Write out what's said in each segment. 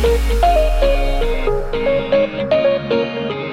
thank you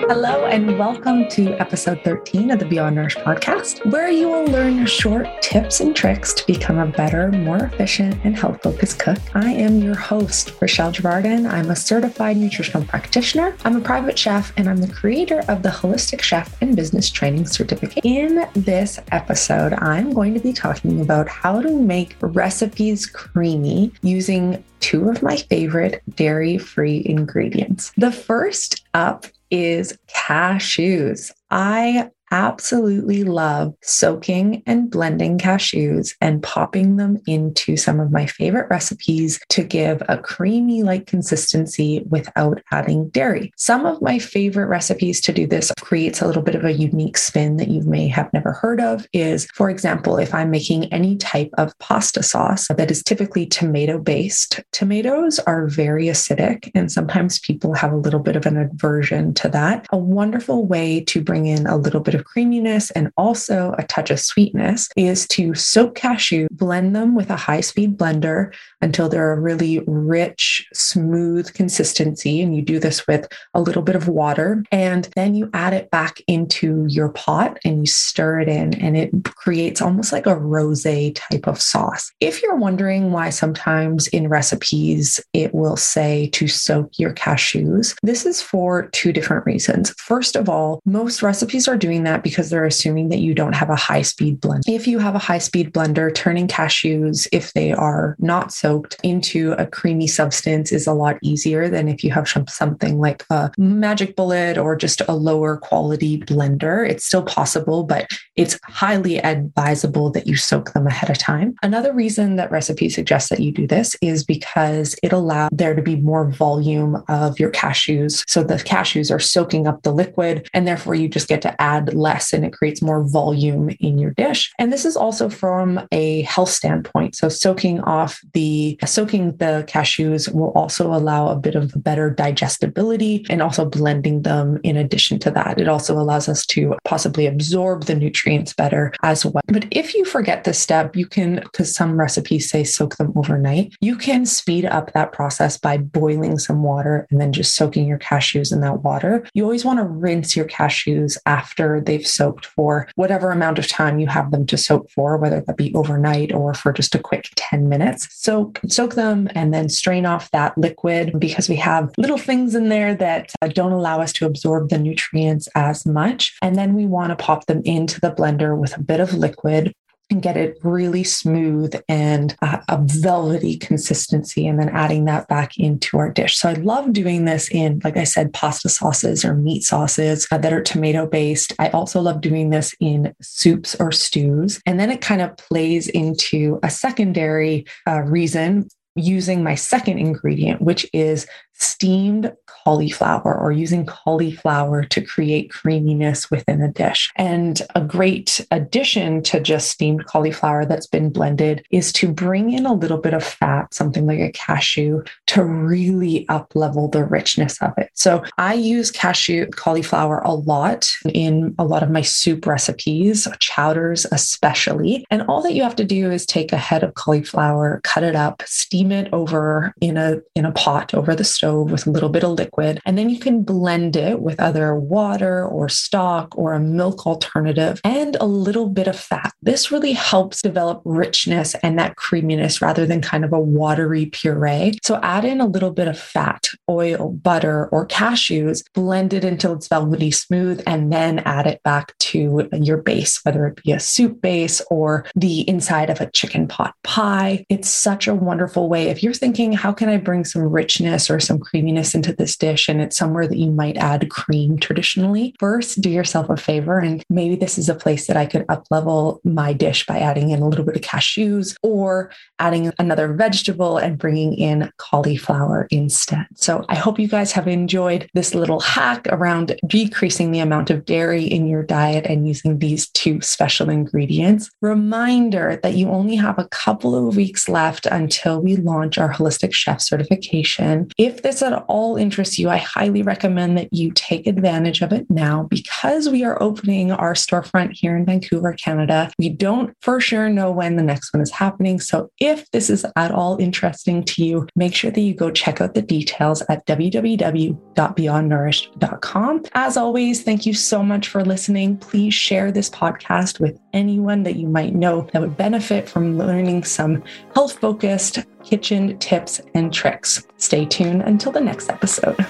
Hello, and welcome to episode 13 of the Beyond Nourished podcast, where you will learn short tips and tricks to become a better, more efficient, and health focused cook. I am your host, Rochelle Javardin. I'm a certified nutritional practitioner, I'm a private chef, and I'm the creator of the Holistic Chef and Business Training Certificate. In this episode, I'm going to be talking about how to make recipes creamy using two of my favorite dairy free ingredients. The first up is cashews. I absolutely love soaking and blending cashews and popping them into some of my favorite recipes to give a creamy like consistency without adding dairy. Some of my favorite recipes to do this creates a little bit of a unique spin that you may have never heard of is for example if I'm making any type of pasta sauce that is typically tomato based. Tomatoes are very acidic and sometimes people have a little bit of an aversion to that. A wonderful way to bring in a little bit of creaminess and also a touch of sweetness is to soak cashew, blend them with a high speed blender until they're a really rich, smooth consistency. And you do this with a little bit of water. And then you add it back into your pot and you stir it in, and it creates almost like a rose type of sauce. If you're wondering why sometimes in recipes it will say to soak your cashews, this is for two different reasons. First of all, most recipes are doing that because they're assuming that you don't have a high speed blend. If you have a high speed blender, turning cashews, if they are not soaked into a creamy substance, is a lot easier than if you have something like a magic bullet or just a lower quality blender. It's still possible, but it's highly advisable that you soak them ahead of time. Another reason that recipe suggests that you do this is because it allows there to be more volume of your cashews. So the cashews are soaking up the liquid, and therefore you just get to add less and it creates more volume in your dish. And this is also from a health standpoint. So soaking off the soaking the cashews will also allow a bit of better digestibility and also blending them in addition to that. It also allows us to possibly absorb the nutrients better as well. But if you forget this step, you can, because some recipes say soak them overnight, you can speed up that process by boiling some water and then just soaking your cashews in that water. You always want to rinse your cashews after they've soaked for whatever amount of time you have them to soak for, whether that be overnight or for just a quick 10 minutes. Soak, soak them and then strain off that liquid because we have little things in there that uh, don't allow us to absorb the nutrients as much. And then we want to pop them into the blender with a bit of liquid and get it really smooth and uh, a velvety consistency and then adding that back into our dish. So I love doing this in, like I said, pasta sauces or meat sauces uh, that are tomato based. I also love doing this in soups or stews. And then it kind of plays into a secondary uh, reason using my second ingredient, which is steamed cauliflower or using cauliflower to create creaminess within a dish. And a great addition to just steamed cauliflower that's been blended is to bring in a little bit of fat, something like a cashew, to really up level the richness of it. So I use cashew cauliflower a lot in a lot of my soup recipes, chowders especially. And all that you have to do is take a head of cauliflower, cut it up, steam it over in a in a pot over the stove stove with a little bit of liquid. And then you can blend it with other water or stock or a milk alternative and a little bit of fat. This really helps develop richness and that creaminess rather than kind of a watery puree. So add in a little bit of fat, oil, butter, or cashews, blend it until it's velvety smooth, and then add it back to your base, whether it be a soup base or the inside of a chicken pot pie. It's such a wonderful way. If you're thinking, how can I bring some richness or some some creaminess into this dish and it's somewhere that you might add cream traditionally, first do yourself a favor. And maybe this is a place that I could up level my dish by adding in a little bit of cashews or adding another vegetable and bringing in cauliflower instead. So I hope you guys have enjoyed this little hack around decreasing the amount of dairy in your diet and using these two special ingredients. Reminder that you only have a couple of weeks left until we launch our holistic chef certification. If this at all interests you, I highly recommend that you take advantage of it now because we are opening our storefront here in Vancouver, Canada. We don't for sure know when the next one is happening. So if this is at all interesting to you, make sure that you go check out the details at www.beyondnourished.com. As always, thank you so much for listening. Please share this podcast with anyone that you might know that would benefit from learning some health focused kitchen tips and tricks. Stay tuned until the next episode.